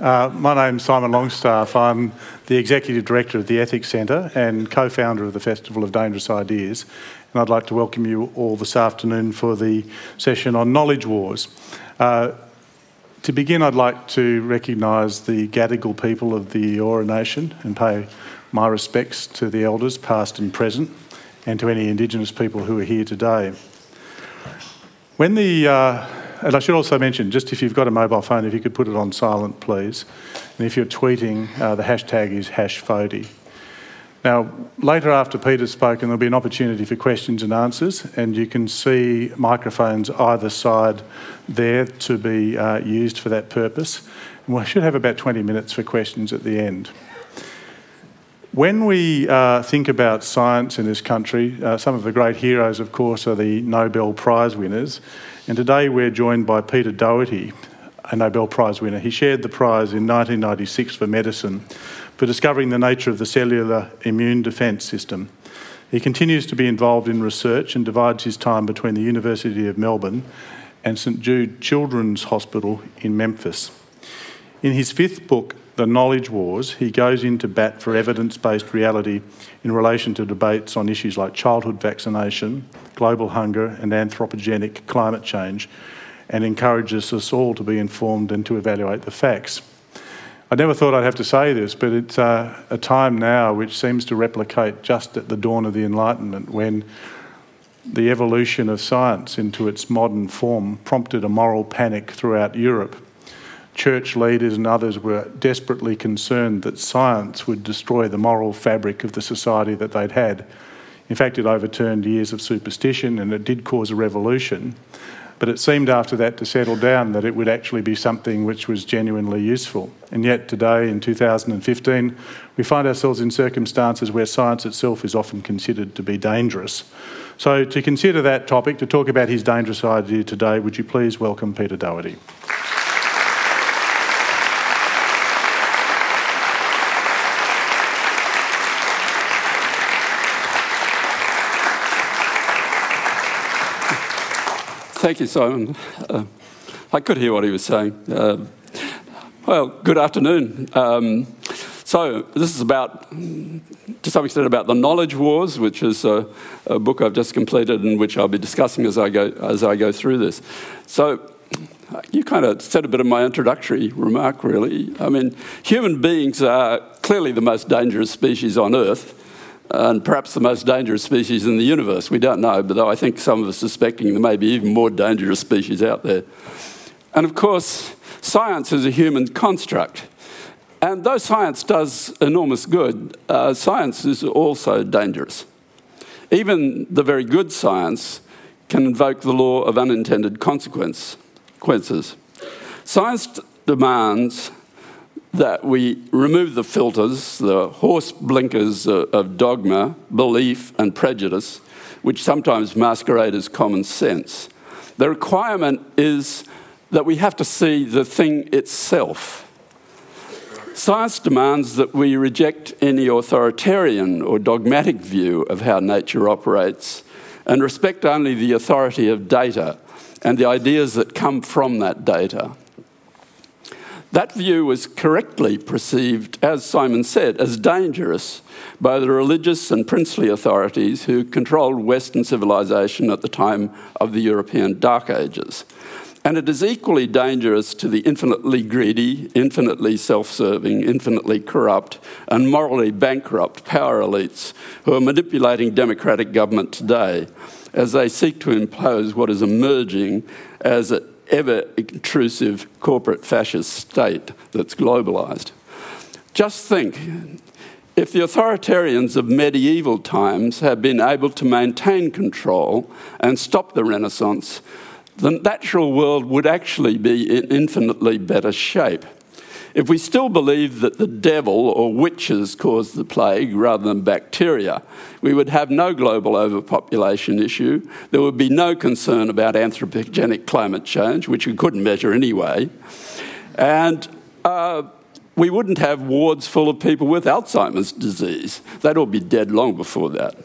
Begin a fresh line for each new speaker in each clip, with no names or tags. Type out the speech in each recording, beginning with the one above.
Uh, my name's Simon Longstaff. I'm the Executive Director of the Ethics Centre and co founder of the Festival of Dangerous Ideas. And I'd like to welcome you all this afternoon for the session on knowledge wars. Uh, to begin, I'd like to recognise the Gadigal people of the Eora Nation and pay my respects to the elders, past and present, and to any Indigenous people who are here today. When the uh, and I should also mention, just if you've got a mobile phone, if you could put it on silent, please. And if you're tweeting, uh, the hashtag is hashfody. Now, later after Peter's spoken, there'll be an opportunity for questions and answers, and you can see microphones either side there to be uh, used for that purpose. And we should have about 20 minutes for questions at the end. When we uh, think about science in this country, uh, some of the great heroes, of course, are the Nobel Prize winners. And today we're joined by Peter Doherty, a Nobel Prize winner. He shared the prize in 1996 for medicine for discovering the nature of the cellular immune defence system. He continues to be involved in research and divides his time between the University of Melbourne and St Jude Children's Hospital in Memphis. In his fifth book, The Knowledge Wars, he goes into bat for evidence based reality in relation to debates on issues like childhood vaccination, global hunger, and anthropogenic climate change, and encourages us all to be informed and to evaluate the facts. I never thought I'd have to say this, but it's uh, a time now which seems to replicate just at the dawn of the Enlightenment when the evolution of science into its modern form prompted a moral panic throughout Europe. Church leaders and others were desperately concerned that science would destroy the moral fabric of the society that they'd had. In fact, it overturned years of superstition and it did cause a revolution. But it seemed after that to settle down that it would actually be something which was genuinely useful. And yet, today in 2015, we find ourselves in circumstances where science itself is often considered to be dangerous. So, to consider that topic, to talk about his dangerous idea today, would you please welcome Peter Doherty?
Thank you, Simon. Uh, I could hear what he was saying. Uh, well, good afternoon. Um, so, this is about, to some extent, about the knowledge wars, which is a, a, book I've just completed and which I'll be discussing as I go as I go through this. So, you kind of said a bit of my introductory remark, really. I mean, human beings are clearly the most dangerous species on Earth and perhaps the most dangerous species in the universe. We don't know, but though I think some of us suspecting there may be even more dangerous species out there. And of course, science is a human construct. And though science does enormous good, uh, science is also dangerous. Even the very good science can invoke the law of unintended consequences. Science demands that we remove the filters, the horse blinkers uh, of dogma, belief, and prejudice, which sometimes masquerade as common sense. The requirement is that we have to see the thing itself. Science demands that we reject any authoritarian or dogmatic view of how nature operates and respect only the authority of data and the ideas that come from that data. That view was correctly perceived, as Simon said, as dangerous by the religious and princely authorities who controlled Western civilization at the time of the European Dark Ages. And it is equally dangerous to the infinitely greedy, infinitely self serving, infinitely corrupt, and morally bankrupt power elites who are manipulating democratic government today as they seek to impose what is emerging as a ever intrusive corporate fascist state that's globalized. Just think if the authoritarians of medieval times had been able to maintain control and stop the Renaissance, the natural world would actually be in infinitely better shape. If we still believe that the devil or witches caused the plague rather than bacteria, we would have no global overpopulation issue. There would be no concern about anthropogenic climate change, which we couldn't measure anyway. And uh, we wouldn't have wards full of people with Alzheimer's disease. They'd all be dead long before that.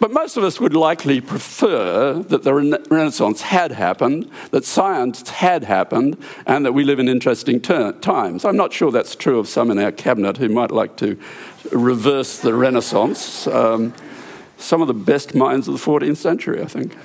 But most of us would likely prefer that the Renaissance had happened, that science had happened, and that we live in interesting ter- times. I'm not sure that's true of some in our cabinet who might like to reverse the Renaissance. Um, some of the best minds of the 14th century, I think.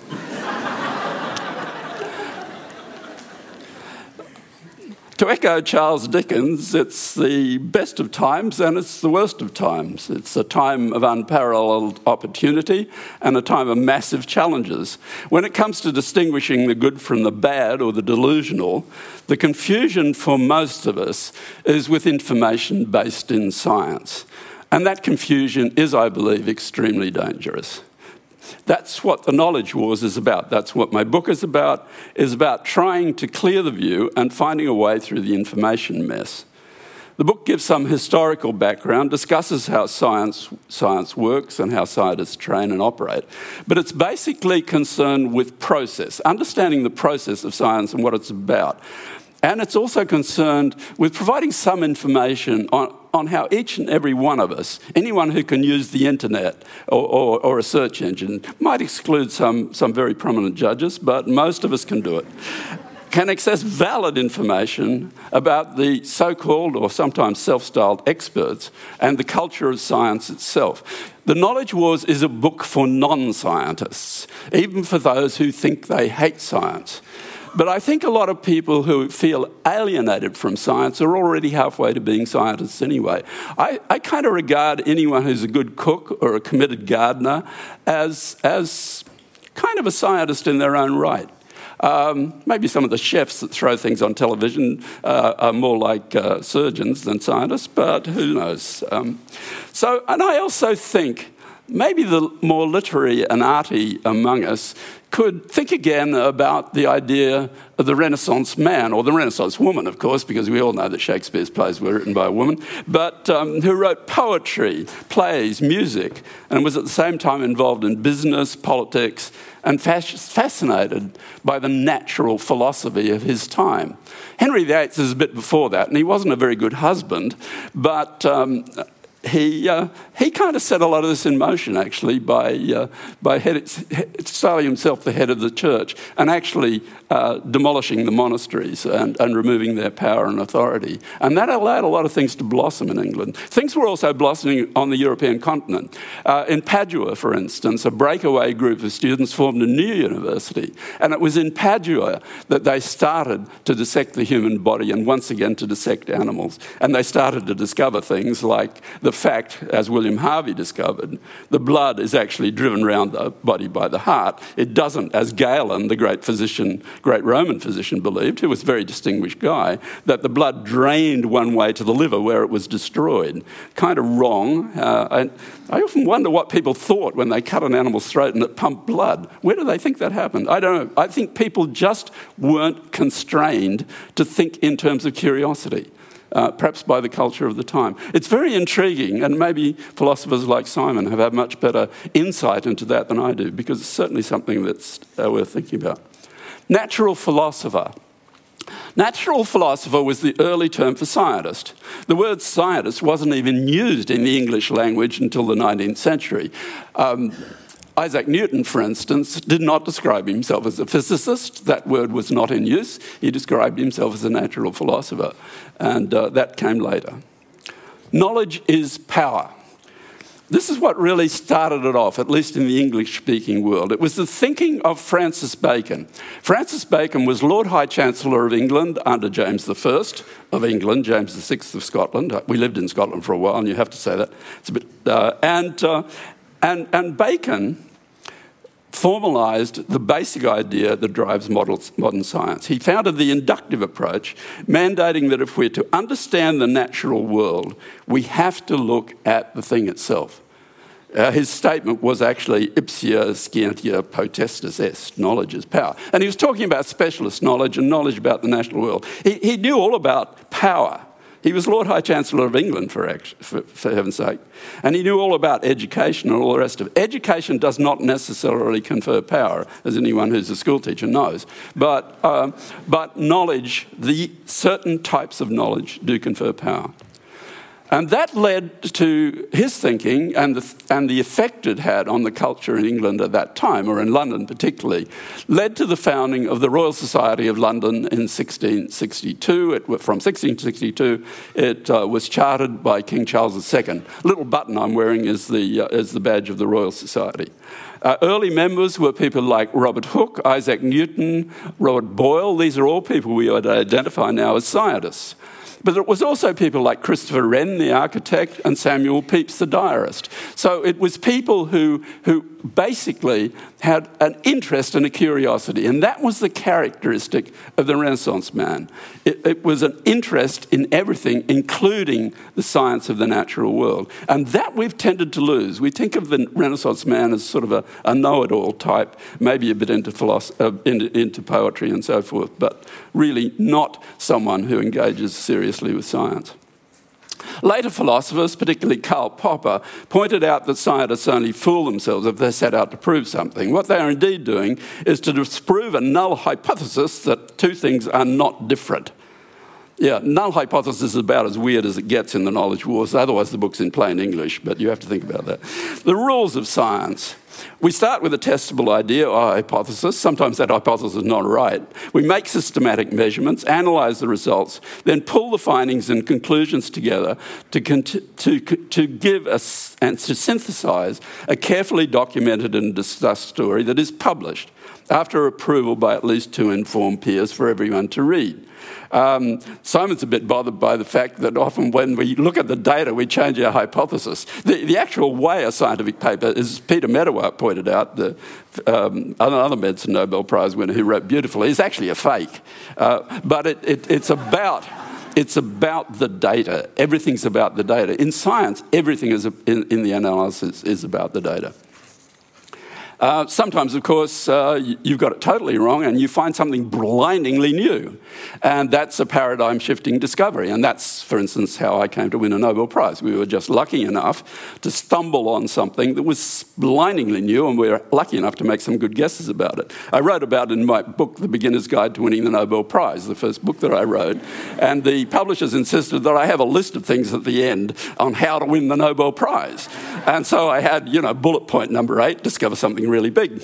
To echo Charles Dickens, it's the best of times and it's the worst of times. It's a time of unparalleled opportunity and a time of massive challenges. When it comes to distinguishing the good from the bad or the delusional, the confusion for most of us is with information based in science. And that confusion is, I believe, extremely dangerous. That's what the knowledge wars is about. That's what my book is about, is about trying to clear the view and finding a way through the information mess. The book gives some historical background, discusses how science, science works and how scientists train and operate, but it's basically concerned with process, understanding the process of science and what it's about. And it's also concerned with providing some information on, on how each and every one of us, anyone who can use the internet or, or, or, a search engine, might exclude some, some very prominent judges, but most of us can do it, can access valid information about the so called or sometimes self styled experts and the culture of science itself. The Knowledge Wars is a book for non scientists, even for those who think they hate science. But I think a lot of people who feel alienated from science are already halfway to being scientists anyway. I, I kind of regard anyone who's a good cook or a committed gardener as, as kind of a scientist in their own right. Um, maybe some of the chefs that throw things on television uh, are more like uh, surgeons than scientists, but who knows? Um, so, and I also think maybe the more literary and arty among us could think again about the idea of the Renaissance man, or the Renaissance woman, of course, because we all know that Shakespeare's plays were written by a woman, but um, who wrote poetry, plays, music, and was at the same time involved in business, politics, and fascinated by the natural philosophy of his time. Henry VIII is a bit before that, and he wasn't a very good husband, but um, he, uh, he kind of set a lot of this in motion, actually, by, uh, by head, styling himself the head of the church and actually uh, demolishing the monasteries and, and removing their power and authority. And that allowed a lot of things to blossom in England. Things were also blossoming on the European continent. Uh, in Padua, for instance, a breakaway group of students formed a new university. And it was in Padua that they started to dissect the human body and once again to dissect animals. And they started to discover things like the fact, as William Harvey discovered, the blood is actually driven around the body by the heart. It doesn't, as Galen, the great physician, great Roman physician, believed, who was a very distinguished guy, that the blood drained one way to the liver where it was destroyed. Kind of wrong. Uh, I, I often wonder what people thought when they cut an animal's throat and it pumped blood. Where do they think that happened? I don't know. I think people just weren't constrained to think in terms of curiosity uh, perhaps by the culture of the time. It's very intriguing, and maybe philosophers like Simon have had much better insight into that than I do, because it's certainly something that's uh, worth thinking about. Natural philosopher. Natural philosopher was the early term for scientist. The word scientist wasn't even used in the English language until the 19th century. Um, Isaac Newton, for instance, did not describe himself as a physicist. That word was not in use. He described himself as a natural philosopher, and uh, that came later. Knowledge is power. This is what really started it off, at least in the English speaking world. It was the thinking of Francis Bacon. Francis Bacon was Lord High Chancellor of England under James I of England, James VI of Scotland. We lived in Scotland for a while, and you have to say that. It's a bit, uh, and, uh, and, and Bacon formalized the basic idea that drives modern science. He founded the inductive approach, mandating that if we're to understand the natural world, we have to look at the thing itself. Uh, his statement was actually ipsa scientia potestas est, knowledge is power. And he was talking about specialist knowledge and knowledge about the natural world. He, he knew all about power. He was Lord High Chancellor of England, for, for, for, heaven's sake. And he knew all about education and all the rest of it. Education does not necessarily confer power, as anyone who's a schoolteacher knows. But, uh, but knowledge, the certain types of knowledge, do confer power. And that led to his thinking and the, and the effect it had on the culture in England at that time, or in London particularly, led to the founding of the Royal Society of London in 1662. It, from 1662, it uh, was chartered by King Charles II. Little button I'm wearing is the, uh, is the badge of the Royal Society. Uh, early members were people like Robert Hooke, Isaac Newton, Robert Boyle. These are all people we would identify now as scientists. But it was also people like Christopher Wren, the architect, and Samuel Pepys, the diarist. So it was people who, who basically had an interest and a curiosity, and that was the characteristic of the Renaissance man. It, it, was an interest in everything, including the science of the natural world. And that we've tended to lose. We think of the Renaissance man as sort of a, a know it all type, maybe a bit into, philosophy, uh, into, into poetry and so forth, but really not someone who engages seriously with science. Later philosophers, particularly Karl Popper, pointed out that scientists only fool themselves if they set out to prove something. What they are indeed doing is to disprove a null hypothesis that two things are not different. Yeah, null hypothesis is about as weird as it gets in the knowledge wars. Otherwise, the book's in plain English, but you have to think about that. The rules of science. We start with a testable idea or hypothesis. Sometimes that hypothesis is not right. We make systematic measurements, analyze the results, then pull the findings and conclusions together to, to, to give us and to synthesize a carefully documented and discussed story that is published after approval by at least two informed peers for everyone to read. Um, Simon's a bit bothered by the fact that often when we look at the data, we change our hypothesis. The, the actual way a scientific paper, as Peter Medawar pointed out, the, um, another medicine Nobel Prize winner who wrote beautifully, is actually a fake. Uh, but it, it, it's about it's about the data. Everything's about the data. In science, everything is in, in the analysis is about the data. Uh, sometimes, of course, uh, you've got it totally wrong and you find something blindingly new. And that's a paradigm shifting discovery. And that's, for instance, how I came to win a Nobel Prize. We were just lucky enough to stumble on something that was blindingly new, and we were lucky enough to make some good guesses about it. I wrote about it in my book, The Beginner's Guide to Winning the Nobel Prize, the first book that I wrote. And the publishers insisted that I have a list of things at the end on how to win the Nobel Prize. And so I had, you know, bullet point number eight discover something really big.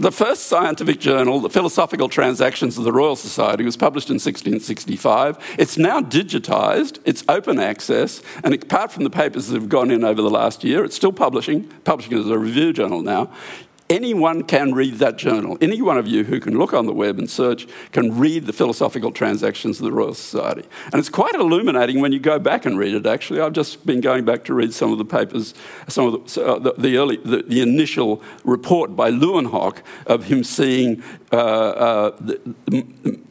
The first scientific journal, the Philosophical Transactions of the Royal Society, was published in 1665. It's now digitised, it's open access, and apart from the papers that have gone in over the last year, it's still publishing, publishing as a review journal now. Anyone can read that journal. Any one of you who can look on the web and search can read the philosophical transactions of the Royal Society. And it's quite illuminating when you go back and read it, actually. I've just been going back to read some of the papers, some of the, uh, the, the early, the, the, initial report by Leeuwenhoek of him seeing uh, uh,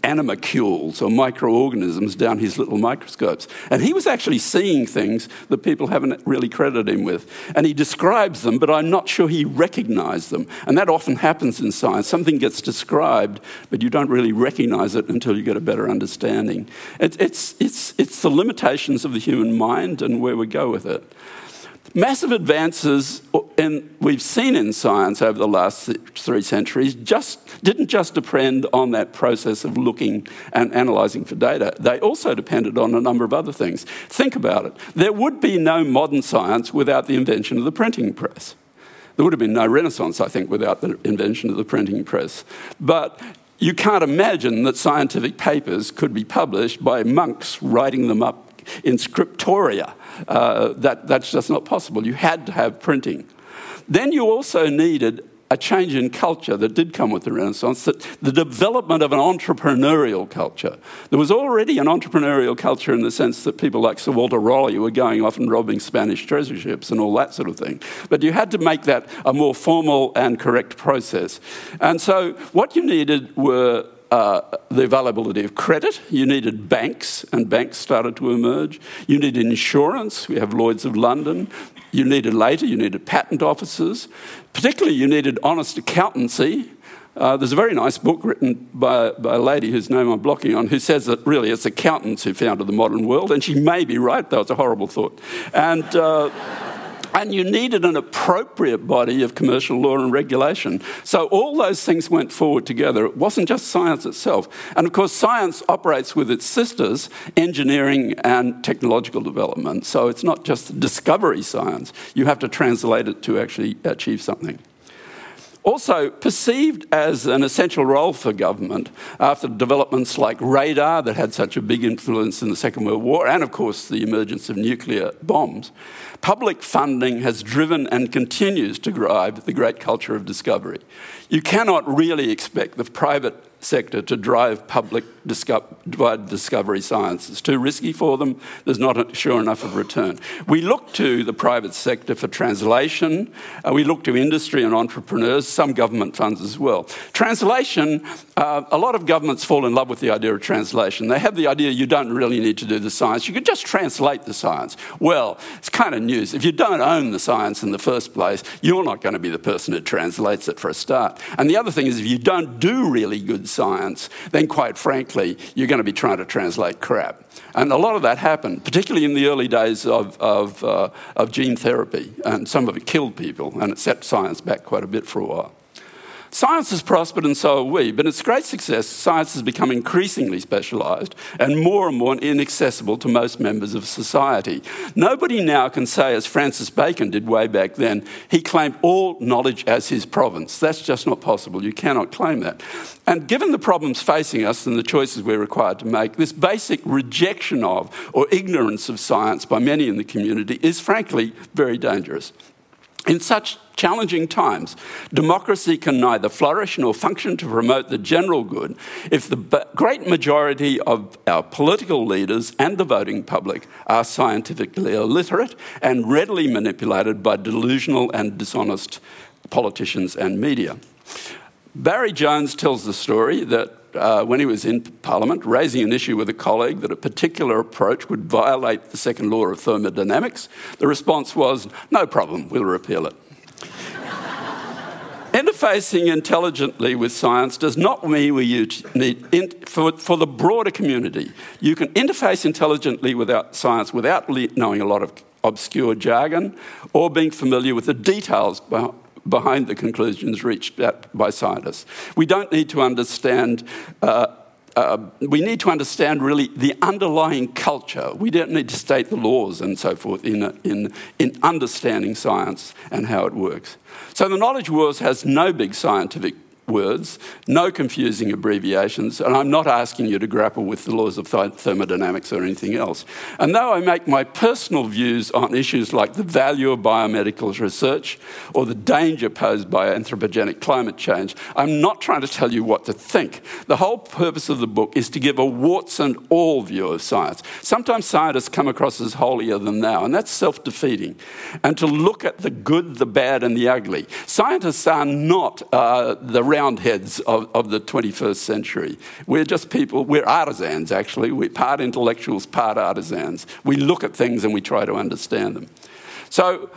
animalcules or microorganisms down his little microscopes. And he was actually seeing things that people haven't really credited him with. And he describes them, but I'm not sure he recognized them. And that often happens in science. Something gets described, but you don't really recognize it until you get a better understanding. It, it's, it's, it's the limitations of the human mind and where we go with it. Massive advances in, we've seen in science over the last three centuries just didn't just depend on that process of looking and analysing for data. They also depended on a number of other things. Think about it. There would be no modern science without the invention of the printing press. There would have been no Renaissance, I think, without the invention of the printing press. But you can't imagine that scientific papers could be published by monks writing them up in scriptoria. Uh, that, that's just not possible. You had to have printing. Then you also needed a change in culture that did come with the Renaissance, that the development of an entrepreneurial culture. There was already an entrepreneurial culture in the sense that people like Sir Walter Raleigh were going off and robbing Spanish treasure ships and all that sort of thing. But you had to make that a more formal and correct process. And so what you needed were uh, the availability of credit. You needed banks, and banks started to emerge. You needed insurance. We have Lloyd's of London. You needed later, you needed patent offices. Particularly, you needed honest accountancy. Uh, there's a very nice book written by, by, a lady whose name I'm blocking on who says that really it's accountants who founded the modern world, and she may be right, though it's a horrible thought. And, uh, And you needed an appropriate body of commercial law and regulation. So all those things went forward together. It wasn't just science itself. And of course, science operates with its sisters, engineering and technological development. So it's not just discovery science, you have to translate it to actually achieve something. Also, perceived as an essential role for government after developments like radar that had such a big influence in the Second World War, and of course the emergence of nuclear bombs, public funding has driven and continues to drive the great culture of discovery. You cannot really expect the private sector to drive public discovery science. It's too risky for them. There's not sure enough of return. We look to the private sector for translation. Uh, we look to industry and entrepreneurs, some government funds as well. Translation, uh, a lot of governments fall in love with the idea of translation. They have the idea you don't really need to do the science. You could just translate the science. Well, it's kind of news. If you don't own the science in the first place, you're not going to be the person who translates it for a start. And the other thing is if you don't do really good science, then quite frankly, you're going to be trying to translate crap. And a lot of that happened, particularly in the early days of, of, uh, of gene therapy. And some of it killed people, and it set science back quite a bit for a while. Science has prospered and so have we, but its great success, science has become increasingly specialised and more and more inaccessible to most members of society. Nobody now can say, as Francis Bacon did way back then, he claimed all knowledge as his province. That's just not possible. You cannot claim that. And given the problems facing us and the choices we're required to make, this basic rejection of or ignorance of science by many in the community is frankly very dangerous. In such challenging times, democracy can neither flourish nor function to promote the general good if the great majority of our political leaders and the voting public are scientifically illiterate and readily manipulated by delusional and dishonest politicians and media. Barry Jones tells the story that uh, when he was in Parliament, raising an issue with a colleague that a particular approach would violate the second law of thermodynamics. The response was, no problem, we'll repeal it. Interfacing intelligently with science does not mean we need, in, for, for the broader community, you can interface intelligently without science without knowing a lot of obscure jargon or being familiar with the details behind the conclusions reached by scientists. We don't need to understand. Uh, uh, we need to understand really the underlying culture. We don't need to state the laws and so forth in, in, in understanding science and how it works. So the knowledge wars has no big scientific words, no confusing abbreviations, and I'm not asking you to grapple with the laws of thermodynamics or anything else. And though I make my personal views on issues like the value of biomedical research or the danger posed by anthropogenic climate change, I'm not trying to tell you what to think. The whole purpose of the book is to give a warts and all view of science. Sometimes scientists come across as holier than thou, and that's self defeating. And to look at the good, the bad, and the ugly. Scientists are not uh, the roundheads of, of the 21st century. We're just people, we're artisans actually. We're part intellectuals, part artisans. We look at things and we try to understand them. So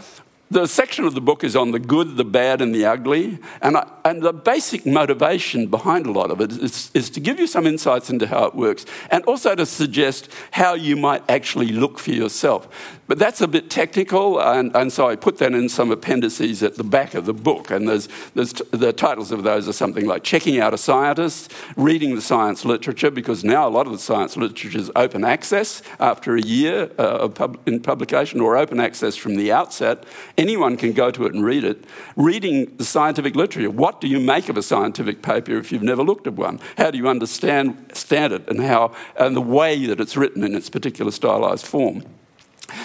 the section of the book is on the good, the bad, and the ugly. And, I, and the basic motivation behind a lot of it is, is, to give you some insights into how it works and also to suggest how you might actually look for yourself. But that's a bit technical, and, and so I put that in some appendices at the back of the book. And there's, there's t- the titles of those are something like Checking Out a Scientist, Reading the Science Literature, because now a lot of the science literature is open access after a year uh, of pub- in publication, or open access from the outset Anyone can go to it and read it. Reading the scientific literature. What do you make of a scientific paper if you've never looked at one? How do you understand, understand it and, how, and the way that it's written in its particular stylized form?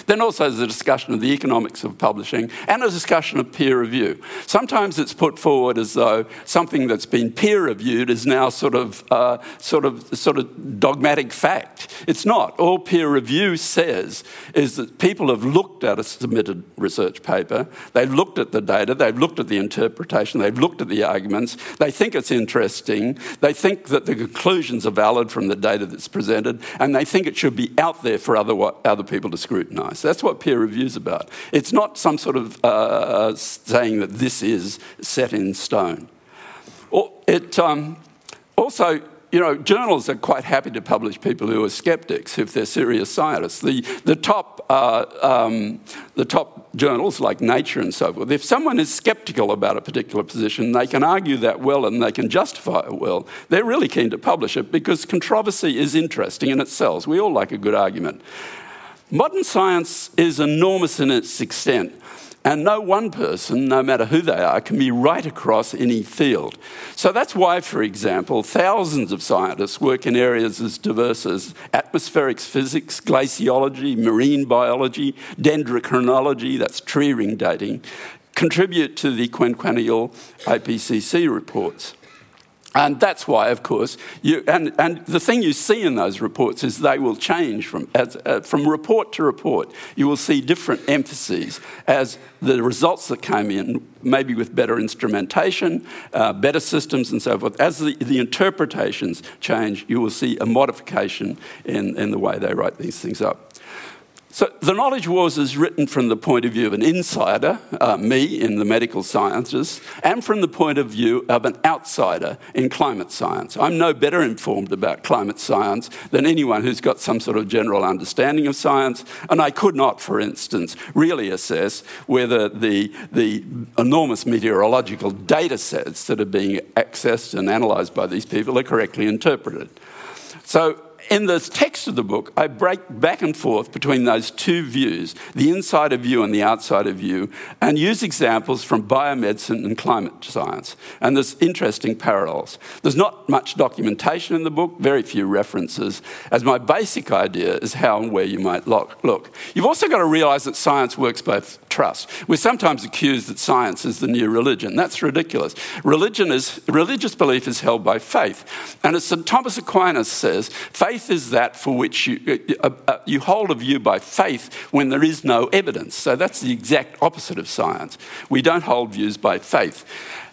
Then also there's a discussion of the economics of publishing and a discussion of peer review. Sometimes it's put forward as though something that's been peer reviewed is now sort of, uh, sort of, sort of dogmatic fact. It's not. All peer review says is that people have looked at a submitted research paper, they've looked at the data, they've looked at the interpretation, they've looked at the arguments, they think it's interesting, they think that the conclusions are valid from the data that's presented, and they think it should be out there for other, other people to scrutinize That's what peer review is about. It's not some sort of uh, saying that this is set in stone. It um, also you know, journals are quite happy to publish people who are skeptics if they're serious scientists. The, the, top, uh, um, the top journals like Nature and so forth, if someone is skeptical about a particular position, they can argue that well and they can justify it well. They're really keen to publish it because controversy is interesting in itself. We all like a good argument. Modern science is enormous in its extent. And no one person, no matter who they are, can be right across any field. So that's why, for example, thousands of scientists work in areas as diverse as atmospheric physics, glaciology, marine biology, dendrochronology, that's tree ring dating, contribute to the quinquennial IPCC reports. And that's why, of course, you, and, and the thing you see in those reports is they will change from, as, uh, from report to report. You will see different emphases as the results that came in, maybe with better instrumentation, uh, better systems, and so forth. As the, the interpretations change, you will see a modification in, in the way they write these things up. So, The Knowledge Wars is written from the point of view of an insider, uh, me in the medical sciences, and from the point of view of an outsider in climate science. I'm no better informed about climate science than anyone who's got some sort of general understanding of science, and I could not, for instance, really assess whether the, the enormous meteorological data sets that are being accessed and analysed by these people are correctly interpreted. So, in the text of the book, I break back and forth between those two views, the insider view and the outsider view, and use examples from biomedicine and climate science. And there's interesting parallels. There's not much documentation in the book, very few references, as my basic idea is how and where you might look. You've also got to realize that science works by trust. We're sometimes accused that science is the new religion. That's ridiculous. Religion is, religious belief is held by faith. And as St. Thomas Aquinas says, faith faith is that for which you, uh, uh, you hold a view by faith when there is no evidence. So that's the exact opposite of science. We don't hold views by faith.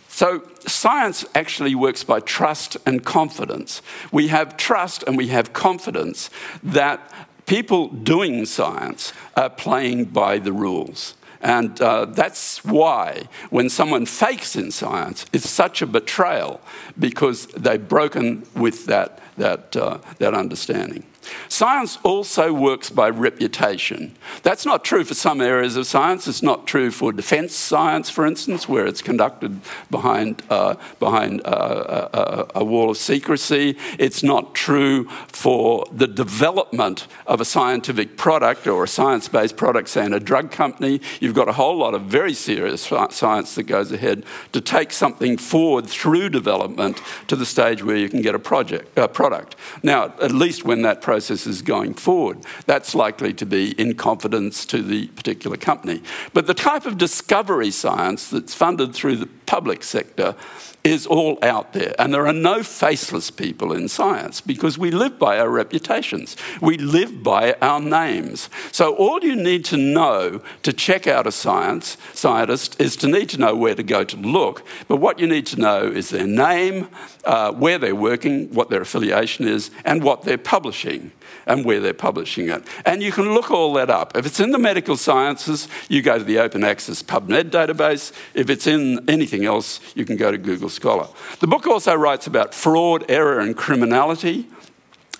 So, science actually works by trust and confidence. We have trust and we have confidence that people doing science are playing by the rules. And uh, that's why, when someone fakes in science, it's such a betrayal because they've broken with that that, uh, that understanding. Science also works by reputation. That's not true for some areas of science. It's not true for defense science, for instance, where it's conducted behind, uh, behind uh, a, a, wall of secrecy. It's not true for the development of a scientific product or a science based product, say, in a drug company. You've got a whole lot of very serious science that goes ahead to take something forward through development to the stage where you can get a project, a product. Now, at least when that processes going forward. That's likely to be in confidence to the particular company. But the type of discovery science that's funded through the public sector is all out there. And there are no faceless people in science because we live by our reputations. We live by our names. So all you need to know to check out a science scientist is to need to know where to go to look. But what you need to know is their name, uh, where they're working, what their affiliation is, and what they're publishing and where they're publishing it. And you can look all that up. If it's in the medical sciences, you go to the open access PubMed database. If it's in anything else, you can go to Google Scholar. The book also writes about fraud, error, and criminality.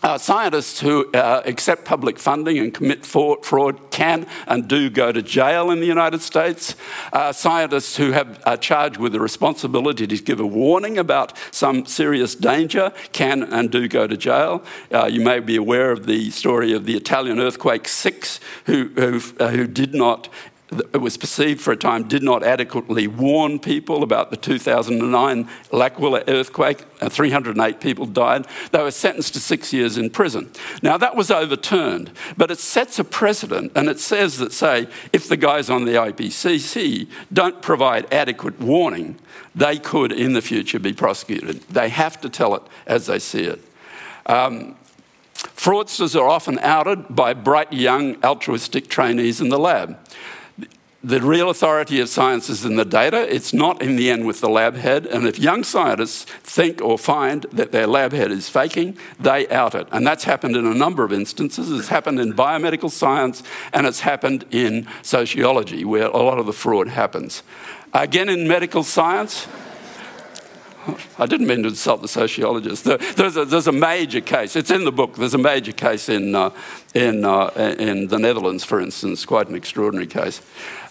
Uh, scientists who uh, accept public funding and commit fraud can and do go to jail in the United States. Uh, scientists who have are charged with the responsibility to give a warning about some serious danger can and do go to jail. Uh, you may be aware of the story of the Italian earthquake six, who, who, uh, who did not it was perceived for a time did not adequately warn people about the 2009 L'Aquila earthquake. Uh, 308 people died. They were sentenced to six years in prison. Now, that was overturned, but it sets a precedent and it says that, say, if the guys on the IPCC don't provide adequate warning, they could in the future be prosecuted. They have to tell it as they see it. Um, fraudsters are often outed by bright young altruistic trainees in the lab the real authority of science is in the data. It's not in the end with the lab head. And if young scientists think or find that their lab head is faking, they out it. And that's happened in a number of instances. It's happened in biomedical science and it's happened in sociology, where a lot of the fraud happens. Again, in medical science, I didn't mean to insult the sociologists. There's a, there's a major case. It's in the book. There's a major case in, uh, in, uh, in the Netherlands, for instance, quite an extraordinary case.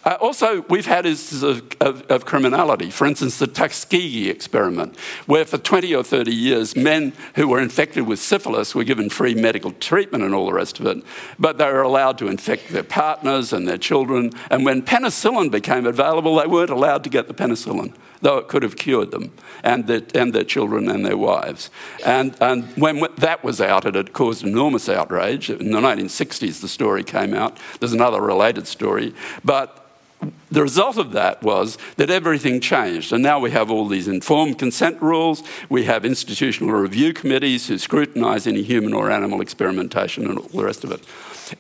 Uh, also, we've had instances of, of, of, criminality. For instance, the Tuskegee experiment, where for 20 or 30 years, men who were infected with syphilis were given free medical treatment and all the rest of it, but they were allowed to infect their partners and their children. And when penicillin became available, they weren't allowed to get the penicillin though it could have cured them and their, and their children and their wives. And, and when that was outed, it caused enormous outrage. In the 1960s, the story came out. There's another related story. But the result of that was that everything changed. And now we have all these informed consent rules. We have institutional review committees who scrutinise any human or animal experimentation and all the rest of it.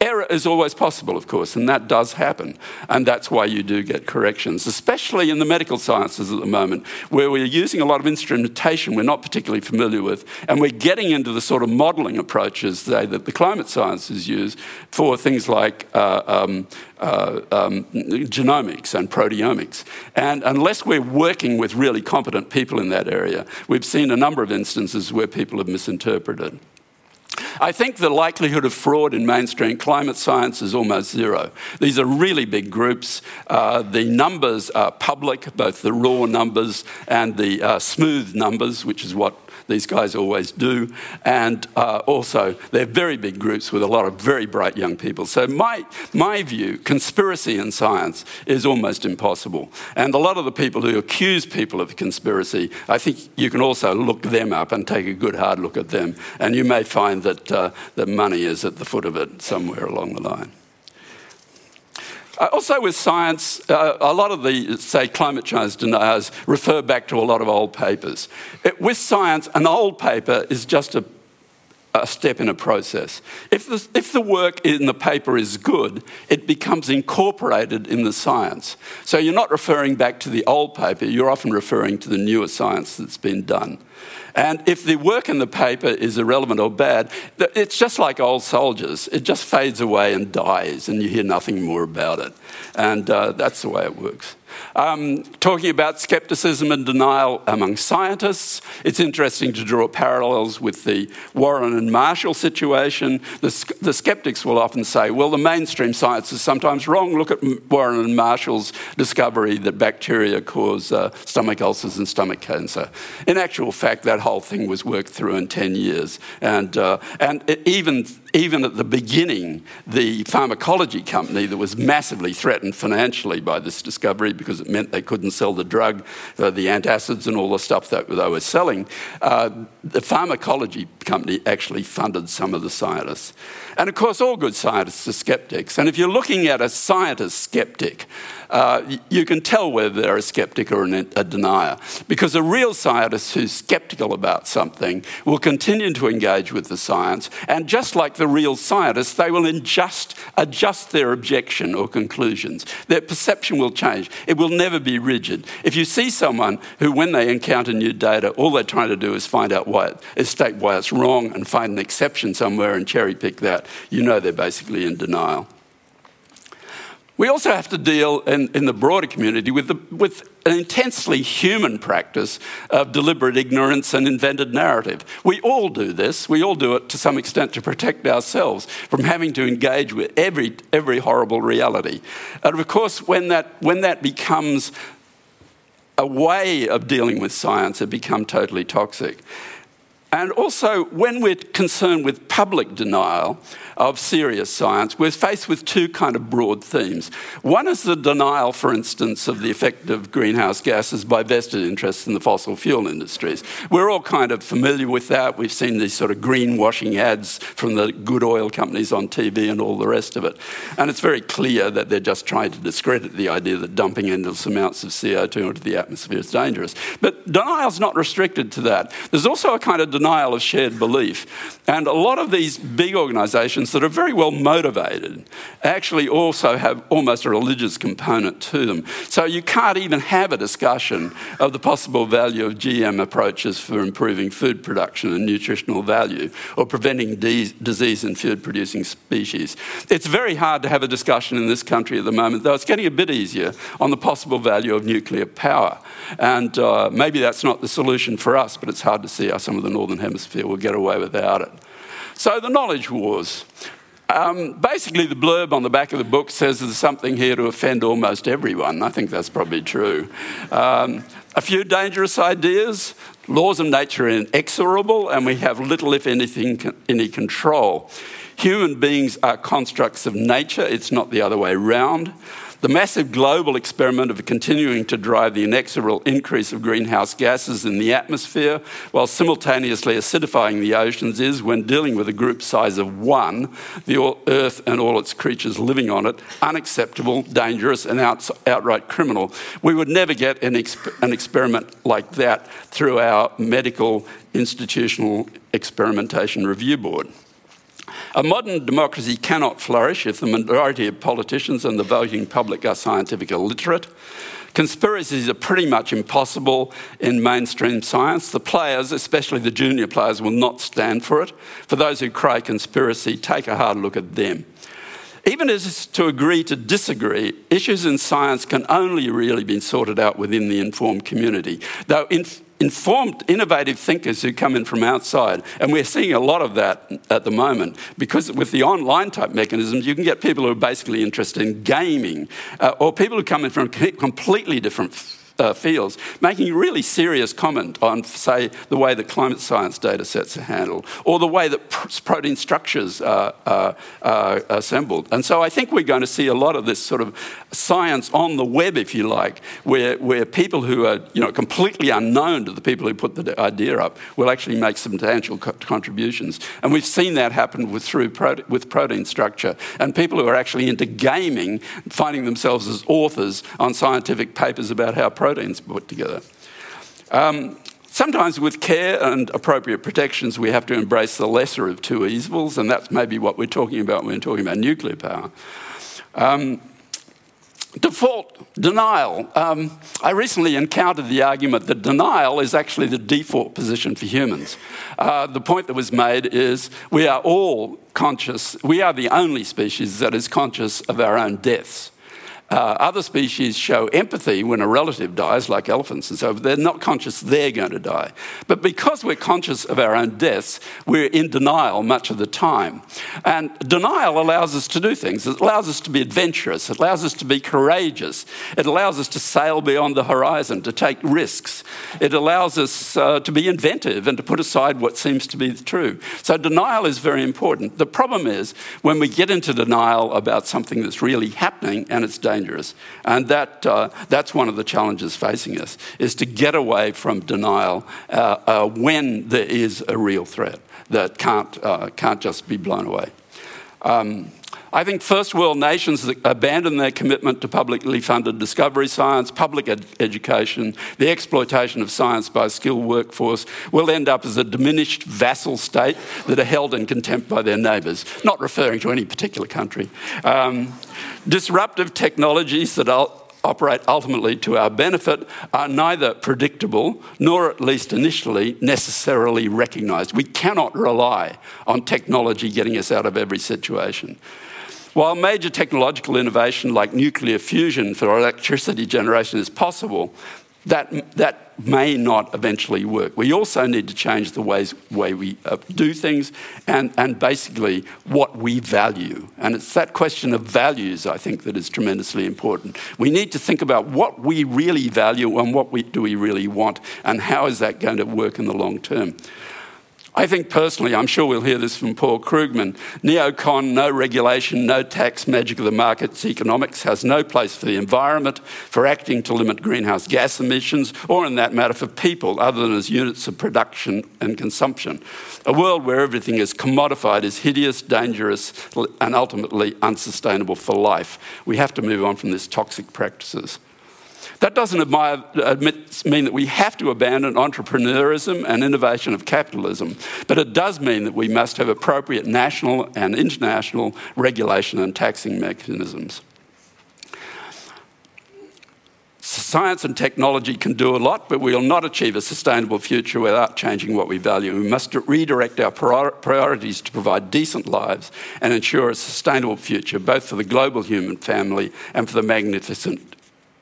Error is always possible, of course, and that does happen. And that's why you do get corrections, especially in the medical sciences at the moment, where we're using a lot of instrumentation we're not particularly familiar with. And we're getting into the sort of modelling approaches say, that the climate sciences use for things like uh, um, uh, um, genomics and proteomics. And unless we're working with really competent people in that area, we've seen a number of instances where people have misinterpreted. I think the likelihood of fraud in mainstream climate science is almost zero. These are really big groups. Uh, the numbers are public, both the raw numbers and the uh, smooth numbers, which is what these guys always do. And uh, also, they're very big groups with a lot of very bright young people. So, my, my view, conspiracy in science is almost impossible. And a lot of the people who accuse people of conspiracy, I think you can also look them up and take a good hard look at them. And you may find that, uh, that money is at the foot of it somewhere along the line. Uh, also, with science, uh, a lot of the, say, climate change deniers refer back to a lot of old papers. It, with science, an old paper is just a, a step in a process. If the, if the work in the paper is good, it becomes incorporated in the science. So you're not referring back to the old paper, you're often referring to the newer science that's been done. And if the work in the paper is irrelevant or bad, it's just like old soldiers. It just fades away and dies, and you hear nothing more about it. And uh, that's the way it works. Um, talking about skepticism and denial among scientists, it's interesting to draw parallels with the Warren and Marshall situation. The, the skeptics will often say, well, the mainstream science is sometimes wrong. Look at Warren and Marshall's discovery that bacteria cause uh, stomach ulcers and stomach cancer. In actual fact, that whole thing was worked through in 10 years. And, uh, and even even at the beginning, the pharmacology company that was massively threatened financially by this discovery because it meant they couldn't sell the drug, uh, the antacids, and all the stuff that they were selling, uh, the pharmacology company actually funded some of the scientists. And of course, all good scientists are skeptics. And if you're looking at a scientist skeptic, uh, you can tell whether they're a skeptic or a denier. Because a real scientist who's skeptical about something will continue to engage with the science, and just like the real scientists, they will adjust, adjust their objection or conclusions. Their perception will change. It will never be rigid. If you see someone who, when they encounter new data, all they're trying to do is find out why, state why it's wrong and find an exception somewhere and cherry pick that, you know they're basically in denial. We also have to deal in, in the broader community with, the, with an intensely human practice of deliberate ignorance and invented narrative. We all do this. We all do it to some extent to protect ourselves from having to engage with every, every horrible reality. And of course, when that, when that becomes a way of dealing with science, it becomes totally toxic. And also, when we're concerned with public denial, of serious science, we're faced with two kind of broad themes. One is the denial, for instance, of the effect of greenhouse gases by vested interests in the fossil fuel industries. We're all kind of familiar with that. We've seen these sort of greenwashing ads from the good oil companies on TV and all the rest of it. And it's very clear that they're just trying to discredit the idea that dumping endless amounts of CO2 into the atmosphere is dangerous. But denial's not restricted to that. There's also a kind of denial of shared belief. And a lot of these big organisations that are very well motivated actually also have almost a religious component to them. So you can't even have a discussion of the possible value of GM approaches for improving food production and nutritional value or preventing de- disease in food producing species. It's very hard to have a discussion in this country at the moment, though it's getting a bit easier on the possible value of nuclear power. And uh, maybe that's not the solution for us, but it's hard to see how some of the Northern Hemisphere will get away without it. So, the knowledge wars. Um, basically, the blurb on the back of the book says there's something here to offend almost everyone. I think that's probably true. Um, a few dangerous ideas. Laws of nature are inexorable, and we have little, if anything, any control. Human beings are constructs of nature, it's not the other way around. The massive global experiment of continuing to drive the inexorable increase of greenhouse gases in the atmosphere while simultaneously acidifying the oceans is, when dealing with a group size of one, the Earth and all its creatures living on it, unacceptable, dangerous, and out, outright criminal. We would never get an, exp- an experiment like that through our medical institutional experimentation review board. A modern democracy cannot flourish if the majority of politicians and the voting public are scientific illiterate. Conspiracies are pretty much impossible in mainstream science. The players, especially the junior players, will not stand for it. For those who cry conspiracy, take a hard look at them. Even as to agree to disagree, issues in science can only really be sorted out within the informed community. Though informed, innovative thinkers who come in from outside. And we're seeing a lot of that at the moment because with the online type mechanisms, you can get people who are basically interested in gaming uh, or people who come in from completely different uh, fields, making really serious comment on, say, the way that climate science data sets are handled, or the way that pr- protein structures are, are, are, assembled. And so I think we're going to see a lot of this sort of science on the web, if you like, where, where people who are you know, completely unknown to the people who put the idea up will actually make substantial co- contributions. And we've seen that happen with, through prote- with protein structure. And people who are actually into gaming, finding themselves as authors on scientific papers about how protein proteins put together. Um, sometimes, with care and appropriate protections, we have to embrace the lesser of two evils, and that's maybe what we're talking about when we're talking about nuclear power. Um, default denial. Um, I recently encountered the argument that denial is actually the default position for humans. Uh, the point that was made is we are all conscious, we are the only species that is conscious of our own deaths. Uh, other species show empathy when a relative dies, like elephants and so They're not conscious they're going to die. But because we're conscious of our own deaths, we're in denial much of the time. And denial allows us to do things. It allows us to be adventurous. It allows us to be courageous. It allows us to sail beyond the horizon, to take risks. It allows us uh, to be inventive and to put aside what seems to be true. So denial is very important. The problem is when we get into denial about something that's really happening and it's dangerous dangerous. And that, uh, that's one of the challenges facing us, is to get away from denial uh, uh, when there is a real threat that can't, uh, can't just be blown away. Um, I think first world nations that abandon their commitment to publicly funded discovery science, public ed- education, the exploitation of science by a skilled workforce will end up as a diminished vassal state that are held in contempt by their neighbours, not referring to any particular country. Um, disruptive technologies that operate ultimately to our benefit are neither predictable nor, at least initially, necessarily recognised. We cannot rely on technology getting us out of every situation. While major technological innovation like nuclear fusion for electricity generation is possible, that, that may not eventually work. We also need to change the ways, way we uh, do things and, and basically what we value. And it's that question of values, I think, that is tremendously important. We need to think about what we really value and what we, do we really want, and how is that going to work in the long term. I think personally, I'm sure we'll hear this from Paul Krugman neocon, no regulation, no tax, magic of the markets economics has no place for the environment, for acting to limit greenhouse gas emissions, or in that matter for people other than as units of production and consumption. A world where everything is commodified is hideous, dangerous, and ultimately unsustainable for life. We have to move on from these toxic practices. That doesn't admit, mean that we have to abandon entrepreneurism and innovation of capitalism, but it does mean that we must have appropriate national and international regulation and taxing mechanisms. Science and technology can do a lot, but we will not achieve a sustainable future without changing what we value. We must redirect our priorities to provide decent lives and ensure a sustainable future, both for the global human family and for the magnificent